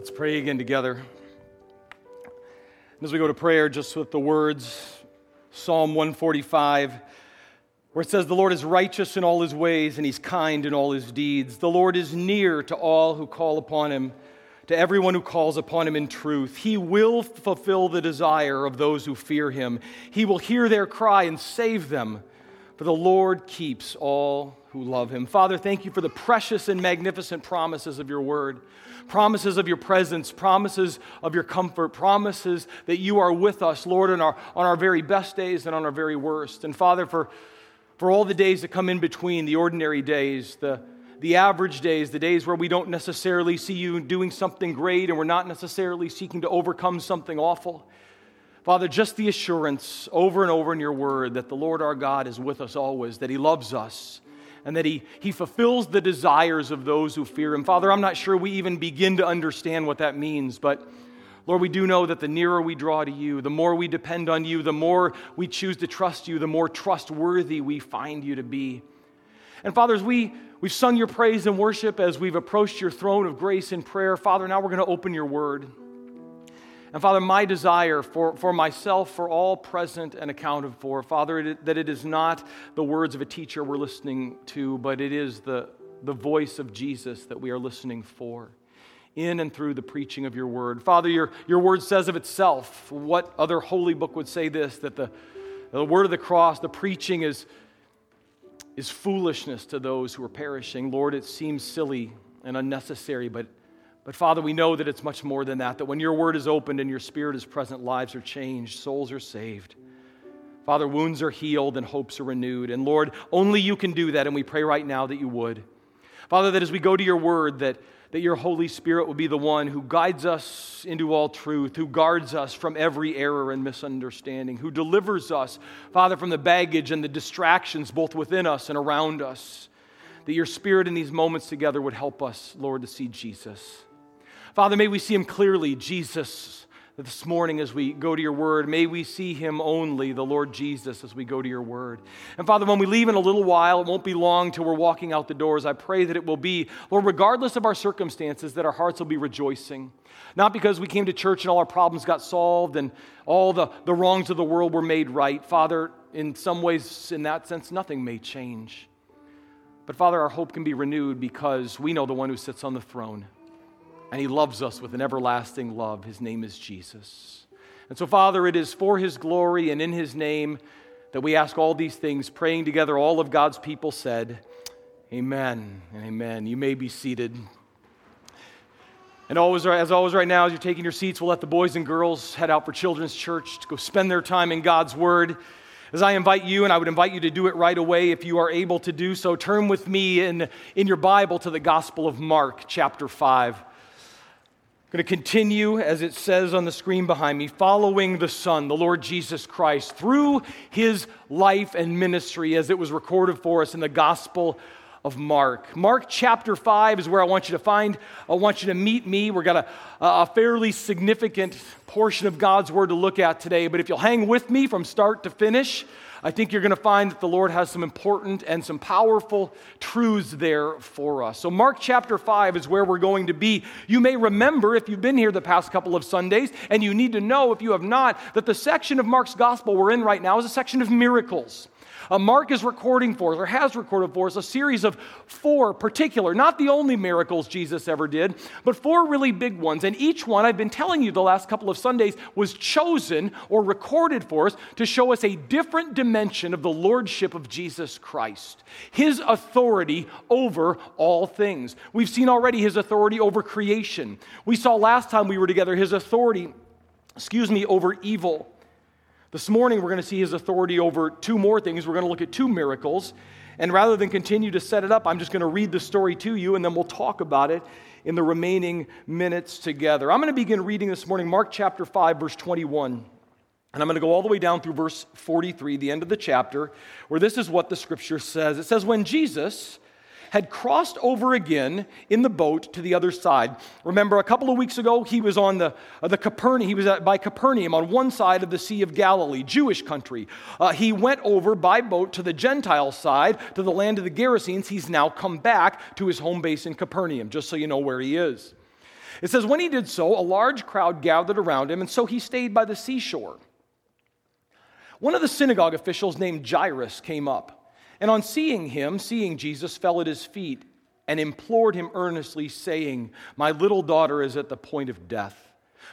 Let's pray again together. As we go to prayer, just with the words Psalm 145, where it says, The Lord is righteous in all his ways, and he's kind in all his deeds. The Lord is near to all who call upon him, to everyone who calls upon him in truth. He will fulfill the desire of those who fear him. He will hear their cry and save them, for the Lord keeps all who love him. Father, thank you for the precious and magnificent promises of your word promises of your presence, promises of your comfort, promises that you are with us, Lord, on our, on our very best days and on our very worst. And Father, for, for all the days that come in between, the ordinary days, the, the average days, the days where we don't necessarily see you doing something great and we're not necessarily seeking to overcome something awful. Father, just the assurance over and over in your word that the Lord our God is with us always, that he loves us and that he, he fulfills the desires of those who fear him. Father, I'm not sure we even begin to understand what that means, but Lord, we do know that the nearer we draw to you, the more we depend on you, the more we choose to trust you, the more trustworthy we find you to be. And Father, as we, we've sung your praise and worship, as we've approached your throne of grace in prayer, Father, now we're going to open your word. And Father, my desire for, for myself, for all present and accounted for, Father, it, that it is not the words of a teacher we're listening to, but it is the, the voice of Jesus that we are listening for in and through the preaching of your word. Father, your, your word says of itself, what other holy book would say this, that the, the word of the cross, the preaching is, is foolishness to those who are perishing. Lord, it seems silly and unnecessary, but but Father, we know that it's much more than that, that when your word is opened and your spirit is present, lives are changed, souls are saved. Father, wounds are healed and hopes are renewed. And Lord, only you can do that, and we pray right now that you would. Father, that as we go to your word, that, that your Holy Spirit will be the one who guides us into all truth, who guards us from every error and misunderstanding, who delivers us, Father, from the baggage and the distractions both within us and around us. That your Spirit in these moments together would help us, Lord, to see Jesus. Father, may we see him clearly, Jesus, this morning as we go to your word. May we see him only, the Lord Jesus, as we go to your word. And Father, when we leave in a little while, it won't be long till we're walking out the doors. I pray that it will be, Lord, regardless of our circumstances, that our hearts will be rejoicing. Not because we came to church and all our problems got solved and all the, the wrongs of the world were made right. Father, in some ways, in that sense, nothing may change. But Father, our hope can be renewed because we know the one who sits on the throne and he loves us with an everlasting love. His name is Jesus. And so, Father, it is for his glory and in his name that we ask all these things, praying together, all of God's people said, Amen and amen. You may be seated. And always, as always, right now, as you're taking your seats, we'll let the boys and girls head out for Children's Church to go spend their time in God's Word. As I invite you, and I would invite you to do it right away if you are able to do so, turn with me in, in your Bible to the Gospel of Mark, chapter 5. Going to continue, as it says on the screen behind me, following the Son, the Lord Jesus Christ, through his life and ministry as it was recorded for us in the Gospel of Mark. Mark chapter 5 is where I want you to find, I want you to meet me. We've got a, a fairly significant portion of God's Word to look at today, but if you'll hang with me from start to finish, I think you're going to find that the Lord has some important and some powerful truths there for us. So, Mark chapter 5 is where we're going to be. You may remember, if you've been here the past couple of Sundays, and you need to know if you have not, that the section of Mark's gospel we're in right now is a section of miracles. Uh, Mark is recording for us, or has recorded for us, a series of four particular, not the only miracles Jesus ever did, but four really big ones. And each one, I've been telling you the last couple of Sundays, was chosen or recorded for us to show us a different dimension of the lordship of Jesus Christ, his authority over all things. We've seen already his authority over creation. We saw last time we were together his authority, excuse me, over evil. This morning, we're going to see his authority over two more things. We're going to look at two miracles. And rather than continue to set it up, I'm just going to read the story to you and then we'll talk about it in the remaining minutes together. I'm going to begin reading this morning Mark chapter 5, verse 21. And I'm going to go all the way down through verse 43, the end of the chapter, where this is what the scripture says. It says, When Jesus had crossed over again in the boat to the other side. Remember, a couple of weeks ago, he was on the, uh, the Capernaum, he was at, by Capernaum on one side of the Sea of Galilee, Jewish country. Uh, he went over by boat to the Gentile side, to the land of the Gerasenes. He's now come back to his home base in Capernaum, just so you know where he is. It says, When he did so, a large crowd gathered around him, and so he stayed by the seashore. One of the synagogue officials named Jairus came up, and on seeing him, seeing Jesus, fell at his feet and implored him earnestly, saying, My little daughter is at the point of death.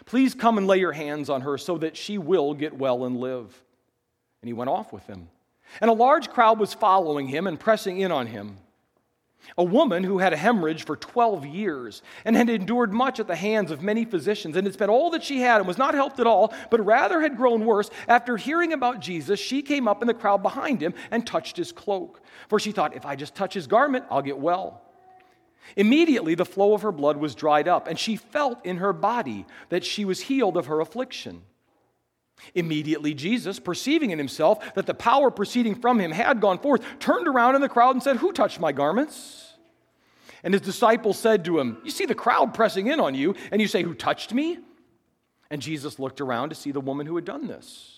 Please come and lay your hands on her so that she will get well and live. And he went off with him. And a large crowd was following him and pressing in on him. A woman who had a hemorrhage for 12 years and had endured much at the hands of many physicians and had spent all that she had and was not helped at all, but rather had grown worse, after hearing about Jesus, she came up in the crowd behind him and touched his cloak. For she thought, if I just touch his garment, I'll get well. Immediately, the flow of her blood was dried up, and she felt in her body that she was healed of her affliction. Immediately, Jesus, perceiving in himself that the power proceeding from him had gone forth, turned around in the crowd and said, Who touched my garments? And his disciples said to him, You see the crowd pressing in on you, and you say, Who touched me? And Jesus looked around to see the woman who had done this.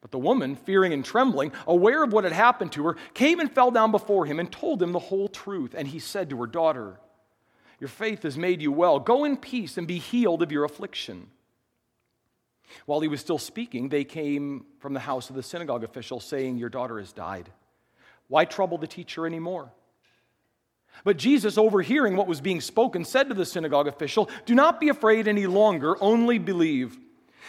But the woman, fearing and trembling, aware of what had happened to her, came and fell down before him and told him the whole truth. And he said to her, Daughter, your faith has made you well. Go in peace and be healed of your affliction. While he was still speaking, they came from the house of the synagogue official saying, Your daughter has died. Why trouble the teacher anymore? But Jesus, overhearing what was being spoken, said to the synagogue official, Do not be afraid any longer, only believe.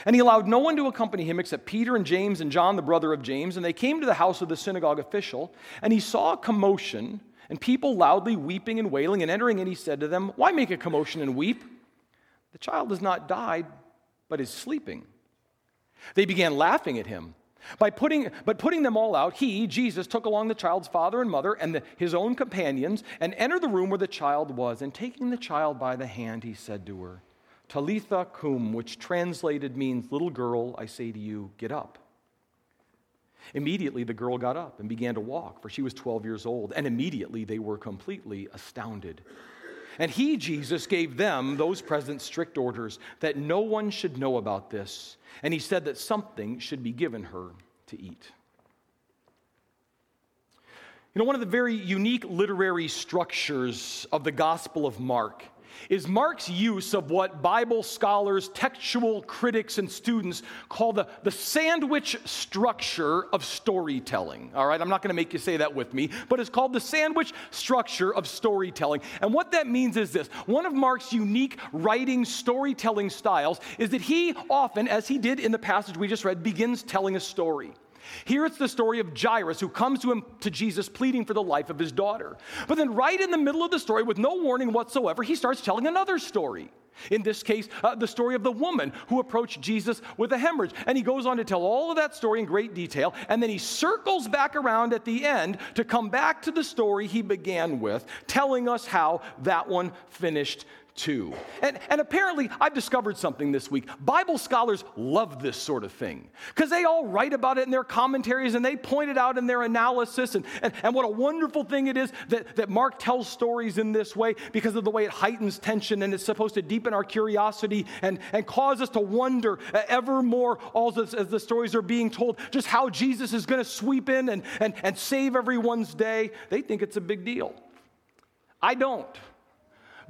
And he allowed no one to accompany him except Peter and James and John, the brother of James. And they came to the house of the synagogue official, and he saw a commotion and people loudly weeping and wailing. And entering in, he said to them, Why make a commotion and weep? The child has not died, but is sleeping. They began laughing at him. By putting, but putting them all out, he, Jesus, took along the child's father and mother and the, his own companions and entered the room where the child was. And taking the child by the hand, he said to her, Talitha cum, which translated means, Little girl, I say to you, get up. Immediately the girl got up and began to walk, for she was 12 years old, and immediately they were completely astounded. And he, Jesus, gave them, those present, strict orders that no one should know about this. And he said that something should be given her to eat. You know, one of the very unique literary structures of the Gospel of Mark is Mark's use of what Bible scholars, textual critics, and students call the, the sandwich structure of storytelling. All right, I'm not going to make you say that with me, but it's called the sandwich structure of storytelling. And what that means is this one of Mark's unique writing storytelling styles is that he often, as he did in the passage we just read, begins telling a story. Here it's the story of Jairus who comes to him to Jesus pleading for the life of his daughter. But then right in the middle of the story with no warning whatsoever, he starts telling another story. In this case, uh, the story of the woman who approached Jesus with a hemorrhage. And he goes on to tell all of that story in great detail. And then he circles back around at the end to come back to the story he began with, telling us how that one finished too. And, and apparently, I've discovered something this week. Bible scholars love this sort of thing because they all write about it in their commentaries and they point it out in their analysis. And, and, and what a wonderful thing it is that, that Mark tells stories in this way because of the way it heightens tension and it's supposed to deepen our curiosity and, and cause us to wonder ever more all as, as the stories are being told just how Jesus is going to sweep in and, and, and save everyone's day. They think it's a big deal. I don't.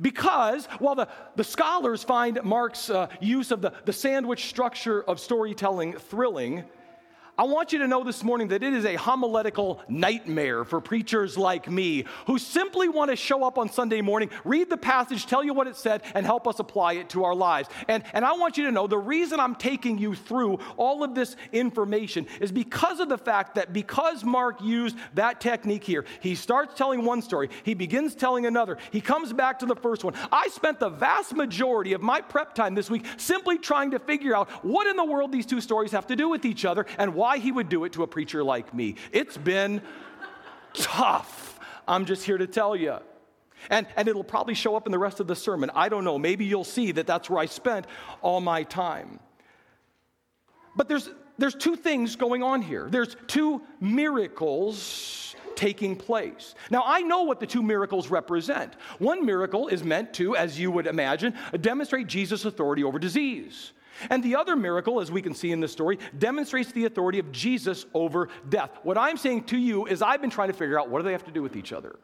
Because while the, the scholars find Mark's uh, use of the, the sandwich structure of storytelling thrilling, I want you to know this morning that it is a homiletical nightmare for preachers like me who simply want to show up on Sunday morning, read the passage, tell you what it said, and help us apply it to our lives. And, and I want you to know the reason I'm taking you through all of this information is because of the fact that because Mark used that technique here, he starts telling one story, he begins telling another, he comes back to the first one. I spent the vast majority of my prep time this week simply trying to figure out what in the world these two stories have to do with each other and why he would do it to a preacher like me. It's been tough. I'm just here to tell you. And, and it'll probably show up in the rest of the sermon. I don't know. Maybe you'll see that that's where I spent all my time. But there's, there's two things going on here. There's two miracles taking place. Now, I know what the two miracles represent. One miracle is meant to, as you would imagine, demonstrate Jesus' authority over disease. And the other miracle, as we can see in this story, demonstrates the authority of Jesus over death. What I'm saying to you is I've been trying to figure out what do they have to do with each other?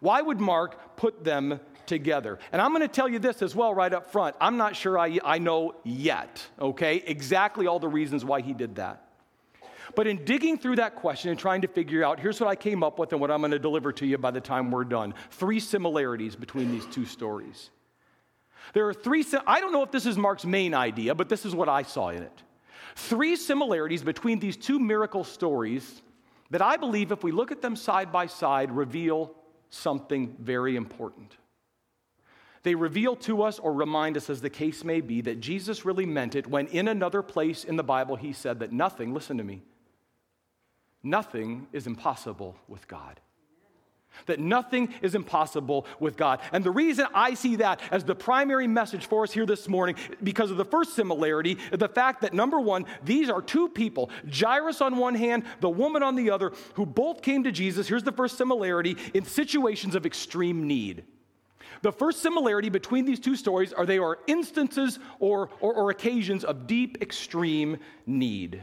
Why would Mark put them together. And I'm going to tell you this as well right up front. I'm not sure I, I know yet, okay, exactly all the reasons why he did that. But in digging through that question and trying to figure out, here's what I came up with and what I'm going to deliver to you by the time we're done three similarities between these two stories. There are three, I don't know if this is Mark's main idea, but this is what I saw in it. Three similarities between these two miracle stories that I believe, if we look at them side by side, reveal something very important. They reveal to us or remind us, as the case may be, that Jesus really meant it when in another place in the Bible he said that nothing, listen to me, nothing is impossible with God that nothing is impossible with God. And the reason I see that as the primary message for us here this morning, because of the first similarity, the fact that number one, these are two people, Jairus on one hand, the woman on the other, who both came to Jesus. Here's the first similarity in situations of extreme need. The first similarity between these two stories are they are instances or, or, or occasions of deep, extreme need.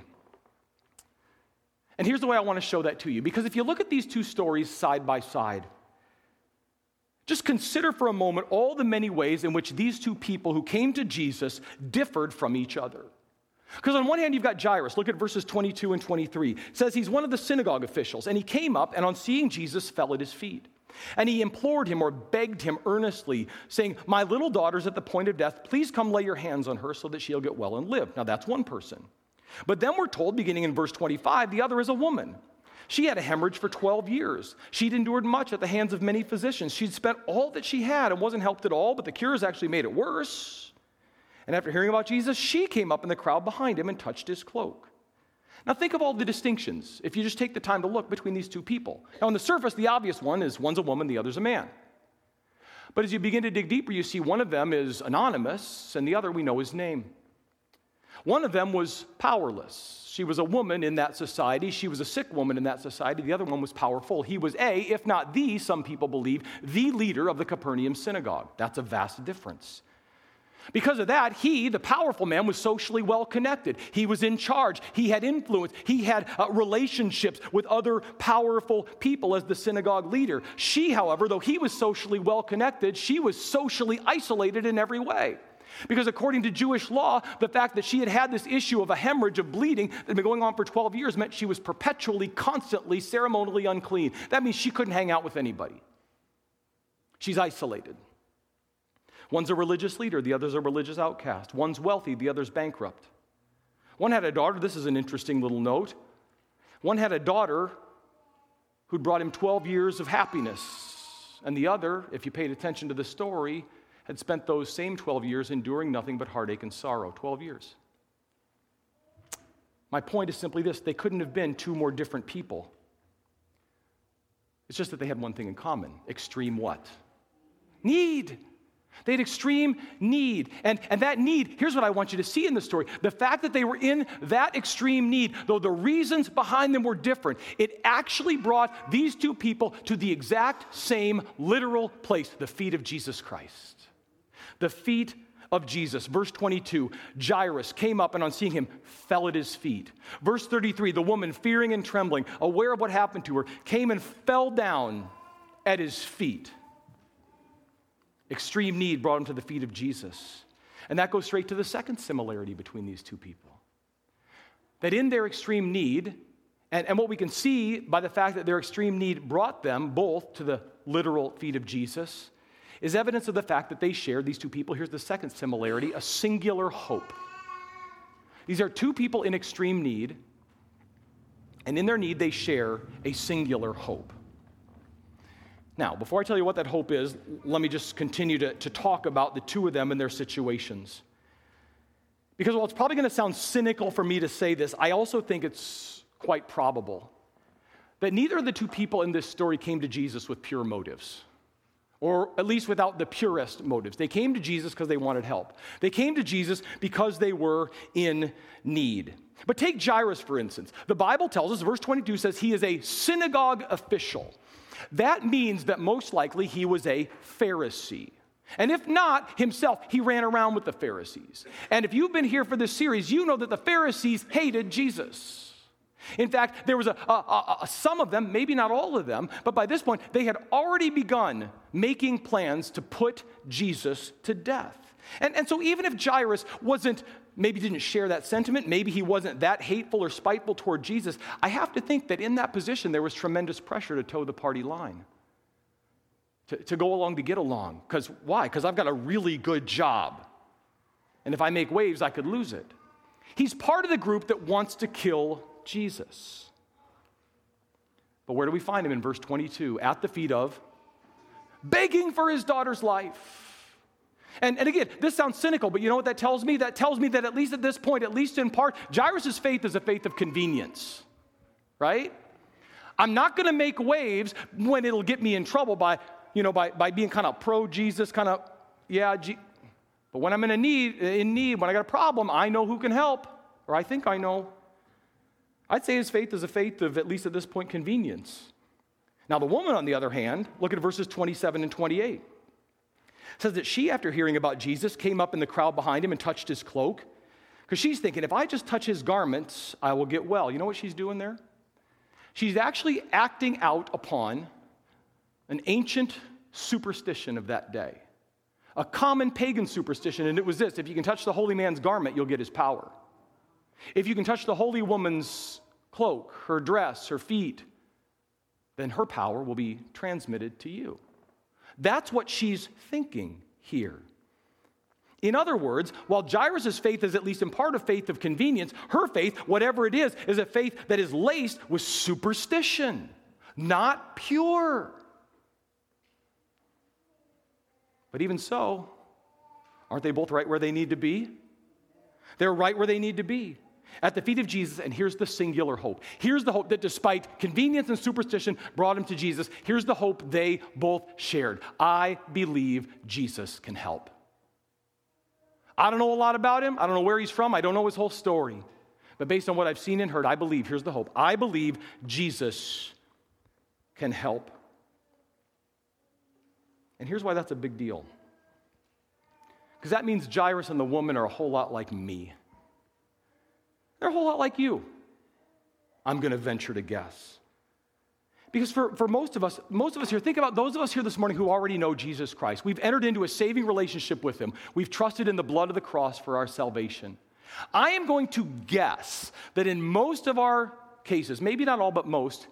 And here's the way I want to show that to you. Because if you look at these two stories side by side, just consider for a moment all the many ways in which these two people who came to Jesus differed from each other. Because on one hand, you've got Jairus. Look at verses 22 and 23. It says he's one of the synagogue officials, and he came up and on seeing Jesus fell at his feet. And he implored him or begged him earnestly, saying, My little daughter's at the point of death. Please come lay your hands on her so that she'll get well and live. Now, that's one person. But then we're told, beginning in verse 25, the other is a woman. She had a hemorrhage for 12 years. She'd endured much at the hands of many physicians. She'd spent all that she had and wasn't helped at all, but the cures actually made it worse. And after hearing about Jesus, she came up in the crowd behind him and touched his cloak. Now, think of all the distinctions if you just take the time to look between these two people. Now, on the surface, the obvious one is one's a woman, the other's a man. But as you begin to dig deeper, you see one of them is anonymous, and the other we know his name. One of them was powerless. She was a woman in that society. She was a sick woman in that society. The other one was powerful. He was a, if not the, some people believe, the leader of the Capernaum synagogue. That's a vast difference. Because of that, he, the powerful man, was socially well connected. He was in charge. He had influence. He had uh, relationships with other powerful people as the synagogue leader. She, however, though he was socially well connected, she was socially isolated in every way. Because according to Jewish law, the fact that she had had this issue of a hemorrhage of bleeding that had been going on for 12 years meant she was perpetually, constantly, ceremonially unclean. That means she couldn't hang out with anybody. She's isolated. One's a religious leader, the other's a religious outcast. One's wealthy, the other's bankrupt. One had a daughter, this is an interesting little note. One had a daughter who'd brought him 12 years of happiness. And the other, if you paid attention to the story, had spent those same 12 years enduring nothing but heartache and sorrow. 12 years. My point is simply this they couldn't have been two more different people. It's just that they had one thing in common extreme what? Need. They had extreme need. And, and that need, here's what I want you to see in the story. The fact that they were in that extreme need, though the reasons behind them were different, it actually brought these two people to the exact same literal place the feet of Jesus Christ the feet of Jesus. Verse 22 Jairus came up and on seeing him fell at his feet. Verse 33 the woman, fearing and trembling, aware of what happened to her, came and fell down at his feet. Extreme need brought him to the feet of Jesus. And that goes straight to the second similarity between these two people. That in their extreme need, and, and what we can see by the fact that their extreme need brought them both to the literal feet of Jesus, is evidence of the fact that they shared, these two people, here's the second similarity, a singular hope. These are two people in extreme need, and in their need, they share a singular hope. Now, before I tell you what that hope is, let me just continue to, to talk about the two of them and their situations. Because while it's probably going to sound cynical for me to say this, I also think it's quite probable that neither of the two people in this story came to Jesus with pure motives or at least without the purest motives. They came to Jesus because they wanted help. They came to Jesus because they were in need. But take Jairus, for instance. The Bible tells us, verse 22 says, he is a synagogue official. That means that most likely he was a Pharisee. And if not, himself, he ran around with the Pharisees. And if you've been here for this series, you know that the Pharisees hated Jesus. In fact, there was a, a, a, some of them, maybe not all of them, but by this point, they had already begun making plans to put Jesus to death. And, and so, even if Jairus wasn't, maybe didn't share that sentiment, maybe he wasn't that hateful or spiteful toward Jesus, I have to think that in that position, there was tremendous pressure to toe the party line, to, to go along to get along. Because why? Because I've got a really good job. And if I make waves, I could lose it. He's part of the group that wants to kill Jesus. But where do we find him in verse 22? At the feet of, begging for his daughter's life. And, and again, this sounds cynical, but you know what that tells me? That tells me that at least at this point, at least in part, Jairus' faith is a faith of convenience, right? I'm not going to make waves when it'll get me in trouble by, you know, by, by being kind of pro Jesus, kind of, yeah, G- but when I'm in a need, in need, when I got a problem, I know who can help, or I think I know. I'd say his faith is a faith of, at least at this point, convenience. Now, the woman, on the other hand, look at verses 27 and 28. says that she, after hearing about Jesus, came up in the crowd behind him and touched his cloak. Because she's thinking, if I just touch his garments, I will get well. You know what she's doing there? She's actually acting out upon an ancient superstition of that day, a common pagan superstition, and it was this if you can touch the holy man's garment, you'll get his power. If you can touch the holy woman's cloak, her dress, her feet, then her power will be transmitted to you. That's what she's thinking here. In other words, while Jairus' faith is at least in part a faith of convenience, her faith, whatever it is, is a faith that is laced with superstition, not pure. But even so, aren't they both right where they need to be? They're right where they need to be at the feet of Jesus, and here's the singular hope. Here's the hope that despite convenience and superstition brought him to Jesus, here's the hope they both shared. I believe Jesus can help. I don't know a lot about him. I don't know where he's from. I don't know his whole story. But based on what I've seen and heard, I believe, here's the hope. I believe Jesus can help. And here's why that's a big deal. Because that means Jairus and the woman are a whole lot like me. They're a whole lot like you. I'm going to venture to guess. Because for, for most of us, most of us here, think about those of us here this morning who already know Jesus Christ. We've entered into a saving relationship with Him. We've trusted in the blood of the cross for our salvation. I am going to guess that in most of our cases, maybe not all, but most,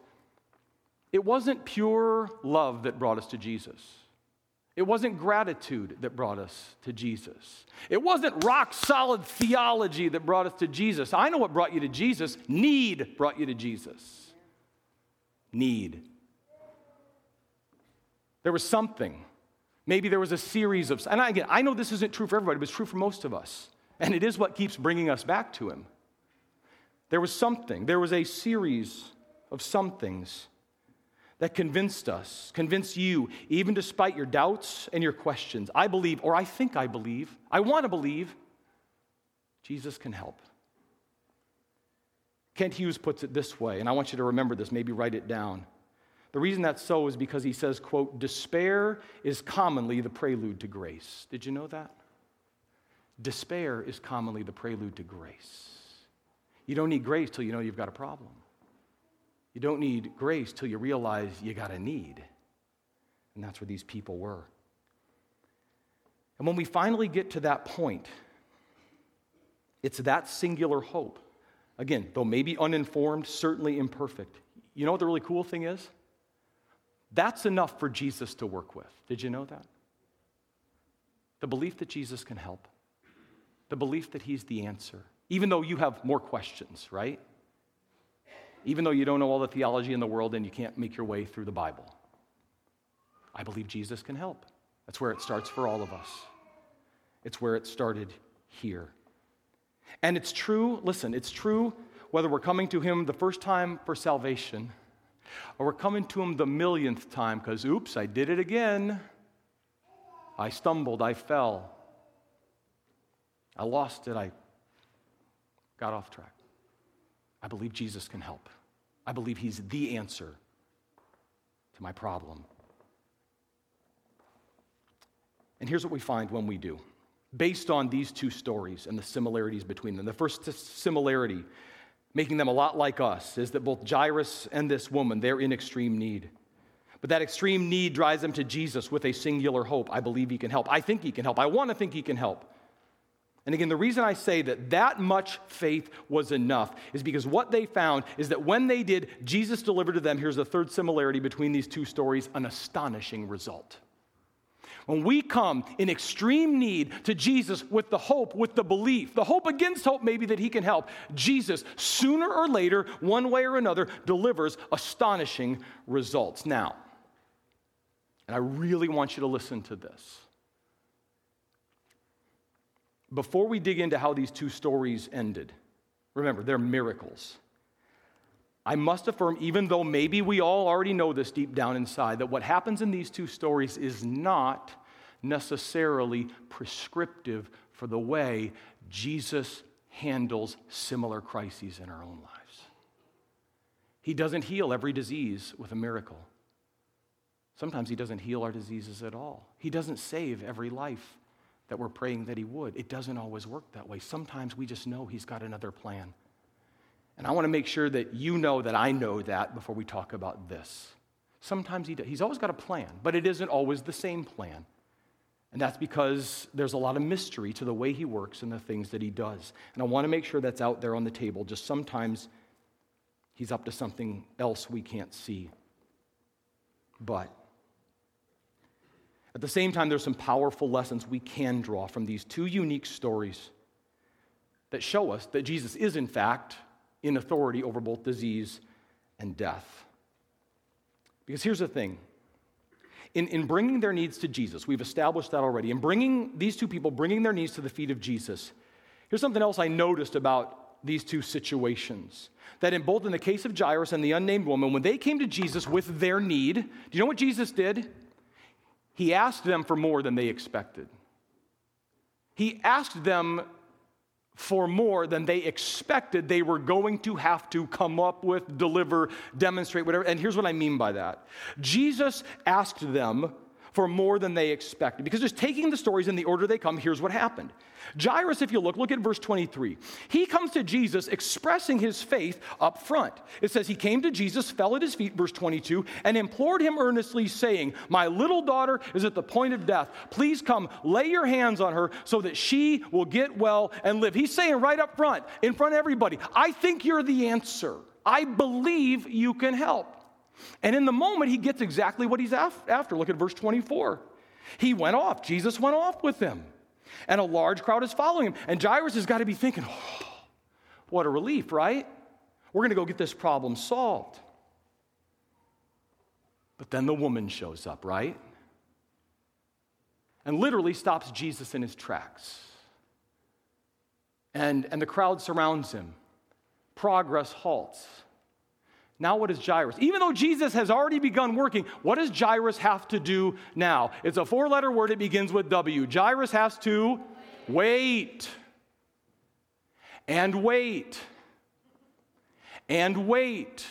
it wasn't pure love that brought us to Jesus. It wasn't gratitude that brought us to Jesus. It wasn't rock solid theology that brought us to Jesus. I know what brought you to Jesus. Need brought you to Jesus. Need. There was something. Maybe there was a series of, and again, I know this isn't true for everybody, but it's true for most of us. And it is what keeps bringing us back to Him. There was something, there was a series of somethings that convinced us, convinced you, even despite your doubts and your questions. I believe, or I think I believe, I want to believe, Jesus can help. Kent Hughes puts it this way, and I want you to remember this, maybe write it down. The reason that's so is because he says, quote, despair is commonly the prelude to grace. Did you know that? Despair is commonly the prelude to grace. You don't need grace till you know you've got a problem. You don't need grace till you realize you got a need. And that's where these people were. And when we finally get to that point, it's that singular hope. Again, though maybe uninformed, certainly imperfect. You know what the really cool thing is? That's enough for Jesus to work with. Did you know that? The belief that Jesus can help, the belief that He's the answer, even though you have more questions, right? Even though you don't know all the theology in the world and you can't make your way through the Bible. I believe Jesus can help. That's where it starts for all of us. It's where it started here. And it's true, listen, it's true whether we're coming to Him the first time for salvation or we're coming to Him the millionth time because, oops, I did it again. I stumbled, I fell, I lost it, I got off track. I believe Jesus can help. I believe He's the answer to my problem. And here's what we find when we do, based on these two stories and the similarities between them. The first similarity making them a lot like us, is that both Jairus and this woman, they're in extreme need. But that extreme need drives them to Jesus with a singular hope. I believe he can help. I think he can help. I want to think he can help. And again, the reason I say that that much faith was enough is because what they found is that when they did, Jesus delivered to them, here's the third similarity between these two stories, an astonishing result. When we come in extreme need to Jesus with the hope, with the belief, the hope against hope, maybe that He can help, Jesus, sooner or later, one way or another, delivers astonishing results. Now, and I really want you to listen to this. Before we dig into how these two stories ended, remember, they're miracles. I must affirm, even though maybe we all already know this deep down inside, that what happens in these two stories is not necessarily prescriptive for the way Jesus handles similar crises in our own lives. He doesn't heal every disease with a miracle. Sometimes He doesn't heal our diseases at all. He doesn't save every life that we're praying that He would. It doesn't always work that way. Sometimes we just know He's got another plan. And I want to make sure that you know that I know that before we talk about this. Sometimes he does. He's always got a plan, but it isn't always the same plan. And that's because there's a lot of mystery to the way he works and the things that he does. And I want to make sure that's out there on the table. Just sometimes he's up to something else we can't see. But at the same time, there's some powerful lessons we can draw from these two unique stories that show us that Jesus is, in fact, in authority over both disease and death. Because here's the thing in, in bringing their needs to Jesus, we've established that already. In bringing these two people, bringing their needs to the feet of Jesus, here's something else I noticed about these two situations. That in both in the case of Jairus and the unnamed woman, when they came to Jesus with their need, do you know what Jesus did? He asked them for more than they expected. He asked them for more than they expected they were going to have to come up with, deliver, demonstrate, whatever. And here's what I mean by that Jesus asked them for more than they expected. Because just taking the stories in the order they come, here's what happened. Jairus, if you look, look at verse 23. He comes to Jesus expressing his faith up front. It says, He came to Jesus, fell at his feet, verse 22, and implored him earnestly, saying, My little daughter is at the point of death. Please come, lay your hands on her so that she will get well and live. He's saying right up front, in front of everybody, I think you're the answer. I believe you can help. And in the moment, he gets exactly what he's after. Look at verse 24. He went off, Jesus went off with them, and a large crowd is following him. And Jairus has got to be thinking, oh, what a relief, right? We're going to go get this problem solved. But then the woman shows up, right? And literally stops Jesus in his tracks. And, and the crowd surrounds him. Progress halts. Now, what is Jairus? Even though Jesus has already begun working, what does Jairus have to do now? It's a four letter word, it begins with W. Jairus has to wait. And wait. And wait.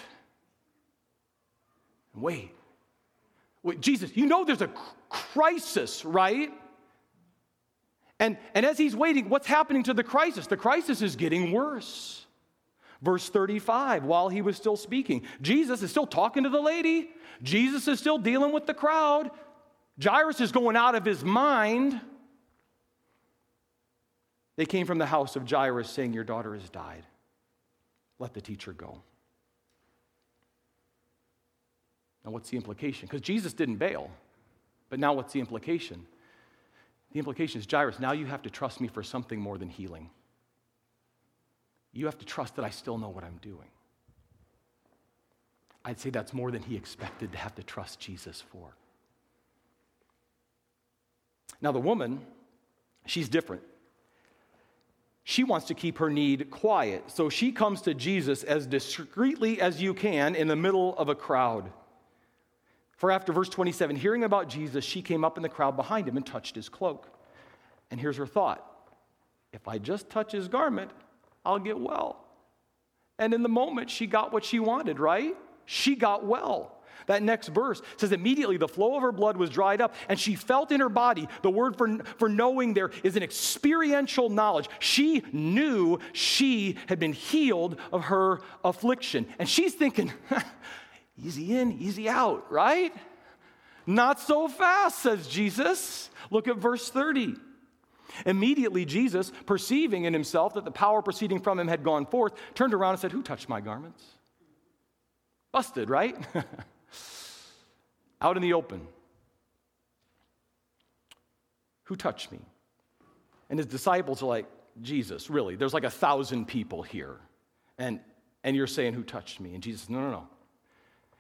Wait. Wait, Jesus, you know there's a crisis, right? And, and as he's waiting, what's happening to the crisis? The crisis is getting worse. Verse 35, while he was still speaking, Jesus is still talking to the lady. Jesus is still dealing with the crowd. Jairus is going out of his mind. They came from the house of Jairus saying, Your daughter has died. Let the teacher go. Now, what's the implication? Because Jesus didn't bail. But now, what's the implication? The implication is, Jairus, now you have to trust me for something more than healing you have to trust that I still know what I'm doing. I'd say that's more than he expected to have to trust Jesus for. Now, the woman, she's different. She wants to keep her need quiet, so she comes to Jesus as discreetly as you can in the middle of a crowd. For after verse 27, hearing about Jesus, she came up in the crowd behind him and touched his cloak. And here's her thought if I just touch his garment, I'll get well. And in the moment, she got what she wanted, right? She got well. That next verse says, immediately the flow of her blood was dried up, and she felt in her body. The word for, for knowing there is an experiential knowledge. She knew she had been healed of her affliction. And she's thinking, easy in, easy out, right? Not so fast, says Jesus. Look at verse 30. Immediately, Jesus, perceiving in himself that the power proceeding from him had gone forth, turned around and said, Who touched my garments? Busted, right? Out in the open. Who touched me? And his disciples are like, Jesus, really? There's like a thousand people here. And, and you're saying, Who touched me? And Jesus, No, no, no.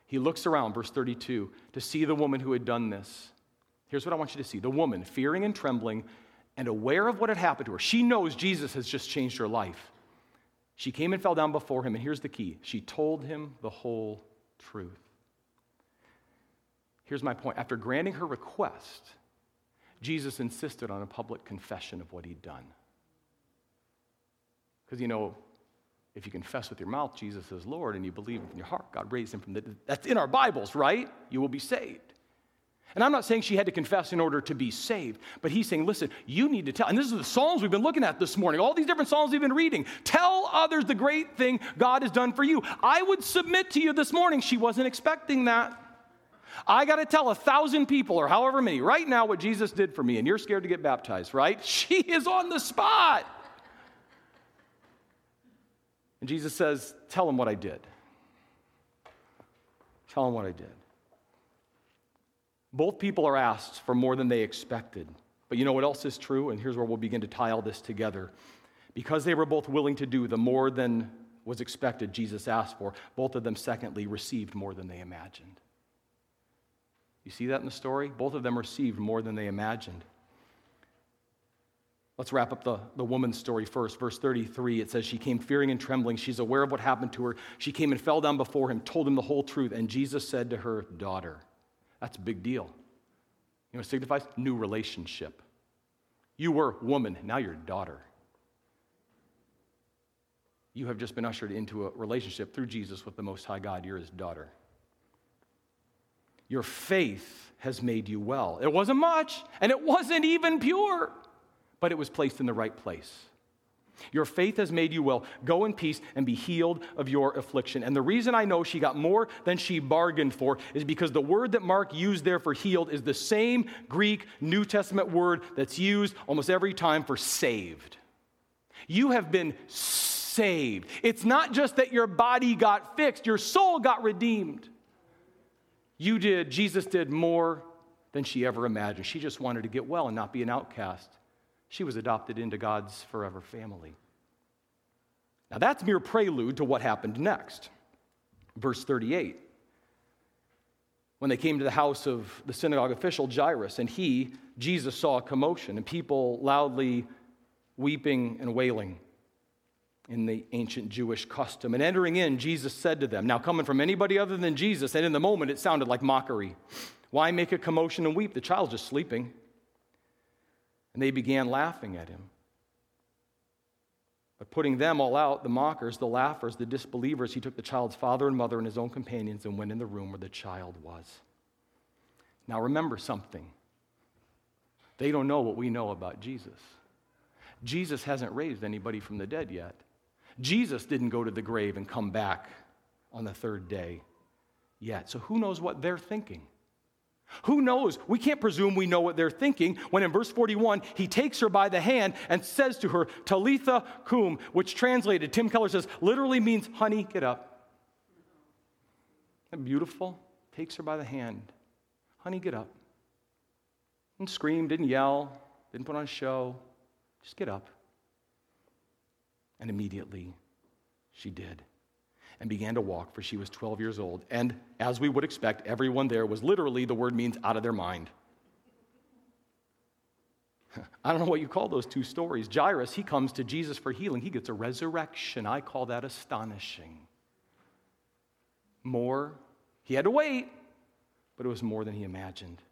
He looks around, verse 32, to see the woman who had done this. Here's what I want you to see the woman, fearing and trembling and aware of what had happened to her. She knows Jesus has just changed her life. She came and fell down before him, and here's the key she told him the whole truth. Here's my point. After granting her request, Jesus insisted on a public confession of what he'd done. Because, you know, if you confess with your mouth Jesus is Lord and you believe in your heart, God raised him from the dead. That's in our Bibles, right? You will be saved. And I'm not saying she had to confess in order to be saved, but he's saying, listen, you need to tell. And this is the Psalms we've been looking at this morning, all these different Psalms we've been reading. Tell others the great thing God has done for you. I would submit to you this morning, she wasn't expecting that. I got to tell a thousand people or however many right now what Jesus did for me, and you're scared to get baptized, right? She is on the spot. And Jesus says, Tell them what I did. Tell them what I did. Both people are asked for more than they expected. But you know what else is true? And here's where we'll begin to tie all this together. Because they were both willing to do the more than was expected, Jesus asked for, both of them, secondly, received more than they imagined. You see that in the story? Both of them received more than they imagined. Let's wrap up the, the woman's story first. Verse 33, it says, She came fearing and trembling. She's aware of what happened to her. She came and fell down before him, told him the whole truth. And Jesus said to her, Daughter. That's a big deal. You know what signifies? New relationship. You were woman, now you're daughter. You have just been ushered into a relationship through Jesus with the Most High God. You're his daughter. Your faith has made you well. It wasn't much, and it wasn't even pure, but it was placed in the right place. Your faith has made you well. Go in peace and be healed of your affliction. And the reason I know she got more than she bargained for is because the word that Mark used there for healed is the same Greek New Testament word that's used almost every time for saved. You have been saved. It's not just that your body got fixed, your soul got redeemed. You did, Jesus did more than she ever imagined. She just wanted to get well and not be an outcast. She was adopted into God's forever family. Now, that's mere prelude to what happened next. Verse 38. When they came to the house of the synagogue official Jairus, and he, Jesus, saw a commotion and people loudly weeping and wailing in the ancient Jewish custom. And entering in, Jesus said to them, Now, coming from anybody other than Jesus, and in the moment it sounded like mockery. Why make a commotion and weep? The child's just sleeping. And they began laughing at him. But putting them all out, the mockers, the laughers, the disbelievers, he took the child's father and mother and his own companions and went in the room where the child was. Now remember something. They don't know what we know about Jesus. Jesus hasn't raised anybody from the dead yet. Jesus didn't go to the grave and come back on the third day yet. So who knows what they're thinking? Who knows? We can't presume we know what they're thinking when in verse 41 he takes her by the hand and says to her, Talitha cum, which translated, Tim Keller says, literally means, honey, get up. Isn't beautiful? Takes her by the hand. Honey, get up. Didn't scream, didn't yell, didn't put on a show. Just get up. And immediately she did and began to walk, for she was 12 years old. And as we would expect, everyone there was literally, the word means out of their mind. I don't know what you call those two stories. Jairus, he comes to Jesus for healing, he gets a resurrection. I call that astonishing. More, he had to wait, but it was more than he imagined.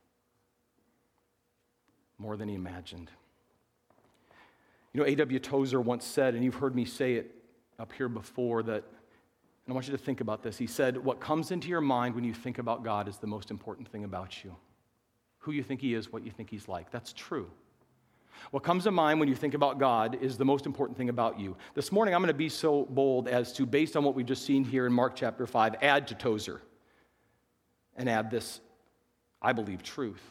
More than he imagined. You know, A.W. Tozer once said, and you've heard me say it up here before, that And I want you to think about this. He said, What comes into your mind when you think about God is the most important thing about you. Who you think He is, what you think He's like. That's true. What comes to mind when you think about God is the most important thing about you. This morning, I'm going to be so bold as to, based on what we've just seen here in Mark chapter 5, add to Tozer and add this, I believe, truth.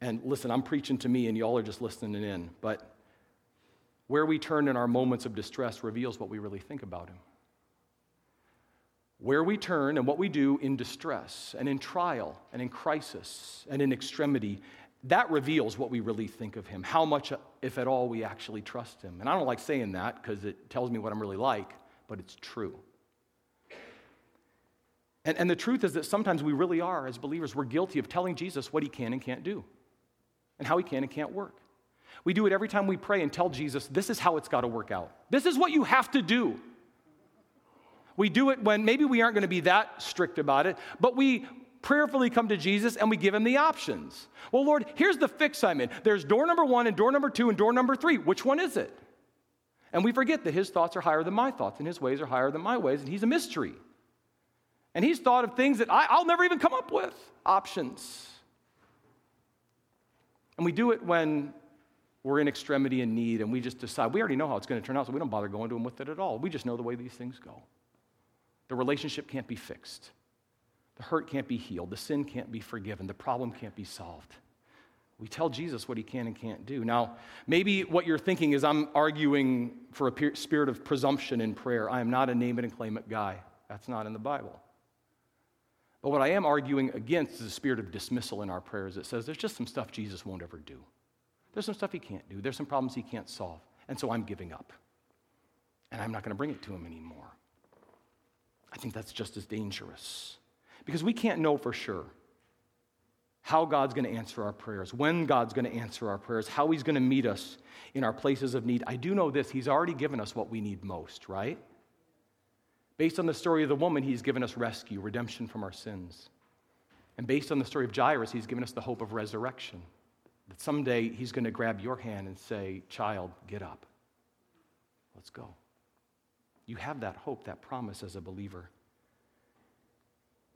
And listen, I'm preaching to me, and y'all are just listening in, but where we turn in our moments of distress reveals what we really think about Him. Where we turn and what we do in distress and in trial and in crisis and in extremity that reveals what we really think of him, how much, if at all, we actually trust him. And I don't like saying that because it tells me what I'm really like, but it's true. And, and the truth is that sometimes we really are, as believers, we're guilty of telling Jesus what he can and can't do and how he can and can't work. We do it every time we pray and tell Jesus, this is how it's got to work out. This is what you have to do. We do it when maybe we aren't going to be that strict about it, but we prayerfully come to Jesus and we give him the options. Well, Lord, here's the fix I'm in. There's door number one and door number two and door number three. Which one is it? And we forget that his thoughts are higher than my thoughts and his ways are higher than my ways, and he's a mystery. And he's thought of things that I, will never even come up with options. And we do it when we're in extremity and need, and we just decide we already know how it's going to turn out, so we don't bother going to him with it at all. We just know the way these things go. The relationship can't be fixed. The hurt can't be healed. The sin can't be forgiven. The problem can't be solved. We tell Jesus what he can and can't do. Now, maybe what you're thinking is I'm arguing for a spirit of presumption in prayer. I am not a name it and claim it guy. That's not in the Bible. But what I am arguing against is a spirit of dismissal in our prayers that says there's just some stuff Jesus won't ever do. There's some stuff he can't do. There's some problems he can't solve. And so I'm giving up. And I'm not going to bring it to him anymore. I think that's just as dangerous. Because we can't know for sure how God's going to answer our prayers, when God's going to answer our prayers, how He's going to meet us in our places of need. I do know this He's already given us what we need most, right? Based on the story of the woman, He's given us rescue, redemption from our sins. And based on the story of Jairus, He's given us the hope of resurrection. That someday He's going to grab your hand and say, Child, get up. Let's go. You have that hope, that promise as a believer.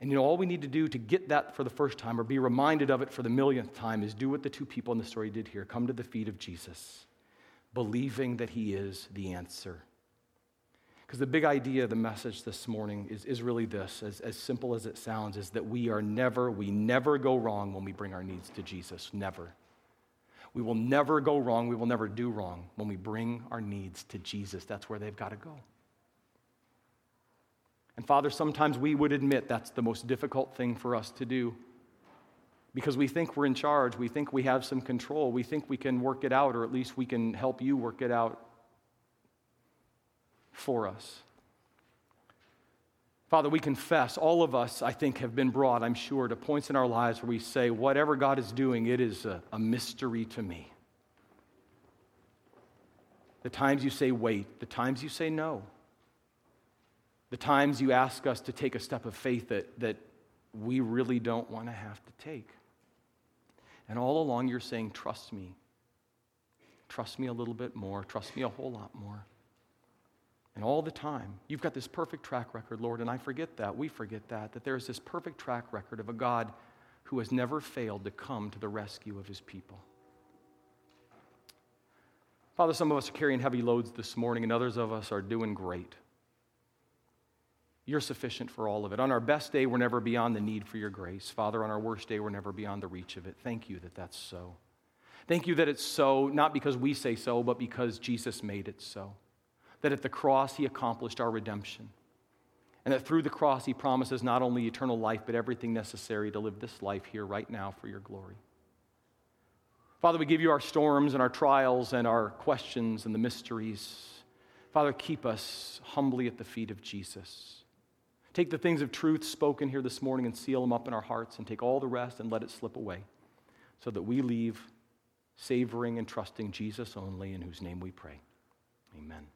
And you know, all we need to do to get that for the first time or be reminded of it for the millionth time is do what the two people in the story did here come to the feet of Jesus, believing that He is the answer. Because the big idea of the message this morning is, is really this, as, as simple as it sounds, is that we are never, we never go wrong when we bring our needs to Jesus. Never. We will never go wrong, we will never do wrong when we bring our needs to Jesus. That's where they've got to go. And Father, sometimes we would admit that's the most difficult thing for us to do because we think we're in charge. We think we have some control. We think we can work it out, or at least we can help you work it out for us. Father, we confess, all of us, I think, have been brought, I'm sure, to points in our lives where we say, whatever God is doing, it is a, a mystery to me. The times you say wait, the times you say no the times you ask us to take a step of faith that, that we really don't want to have to take. And all along, you're saying, Trust me. Trust me a little bit more. Trust me a whole lot more. And all the time, you've got this perfect track record, Lord, and I forget that. We forget that, that there's this perfect track record of a God who has never failed to come to the rescue of his people. Father, some of us are carrying heavy loads this morning, and others of us are doing great. You're sufficient for all of it. On our best day, we're never beyond the need for your grace. Father, on our worst day, we're never beyond the reach of it. Thank you that that's so. Thank you that it's so, not because we say so, but because Jesus made it so. That at the cross, he accomplished our redemption. And that through the cross, he promises not only eternal life, but everything necessary to live this life here right now for your glory. Father, we give you our storms and our trials and our questions and the mysteries. Father, keep us humbly at the feet of Jesus. Take the things of truth spoken here this morning and seal them up in our hearts, and take all the rest and let it slip away so that we leave savoring and trusting Jesus only, in whose name we pray. Amen.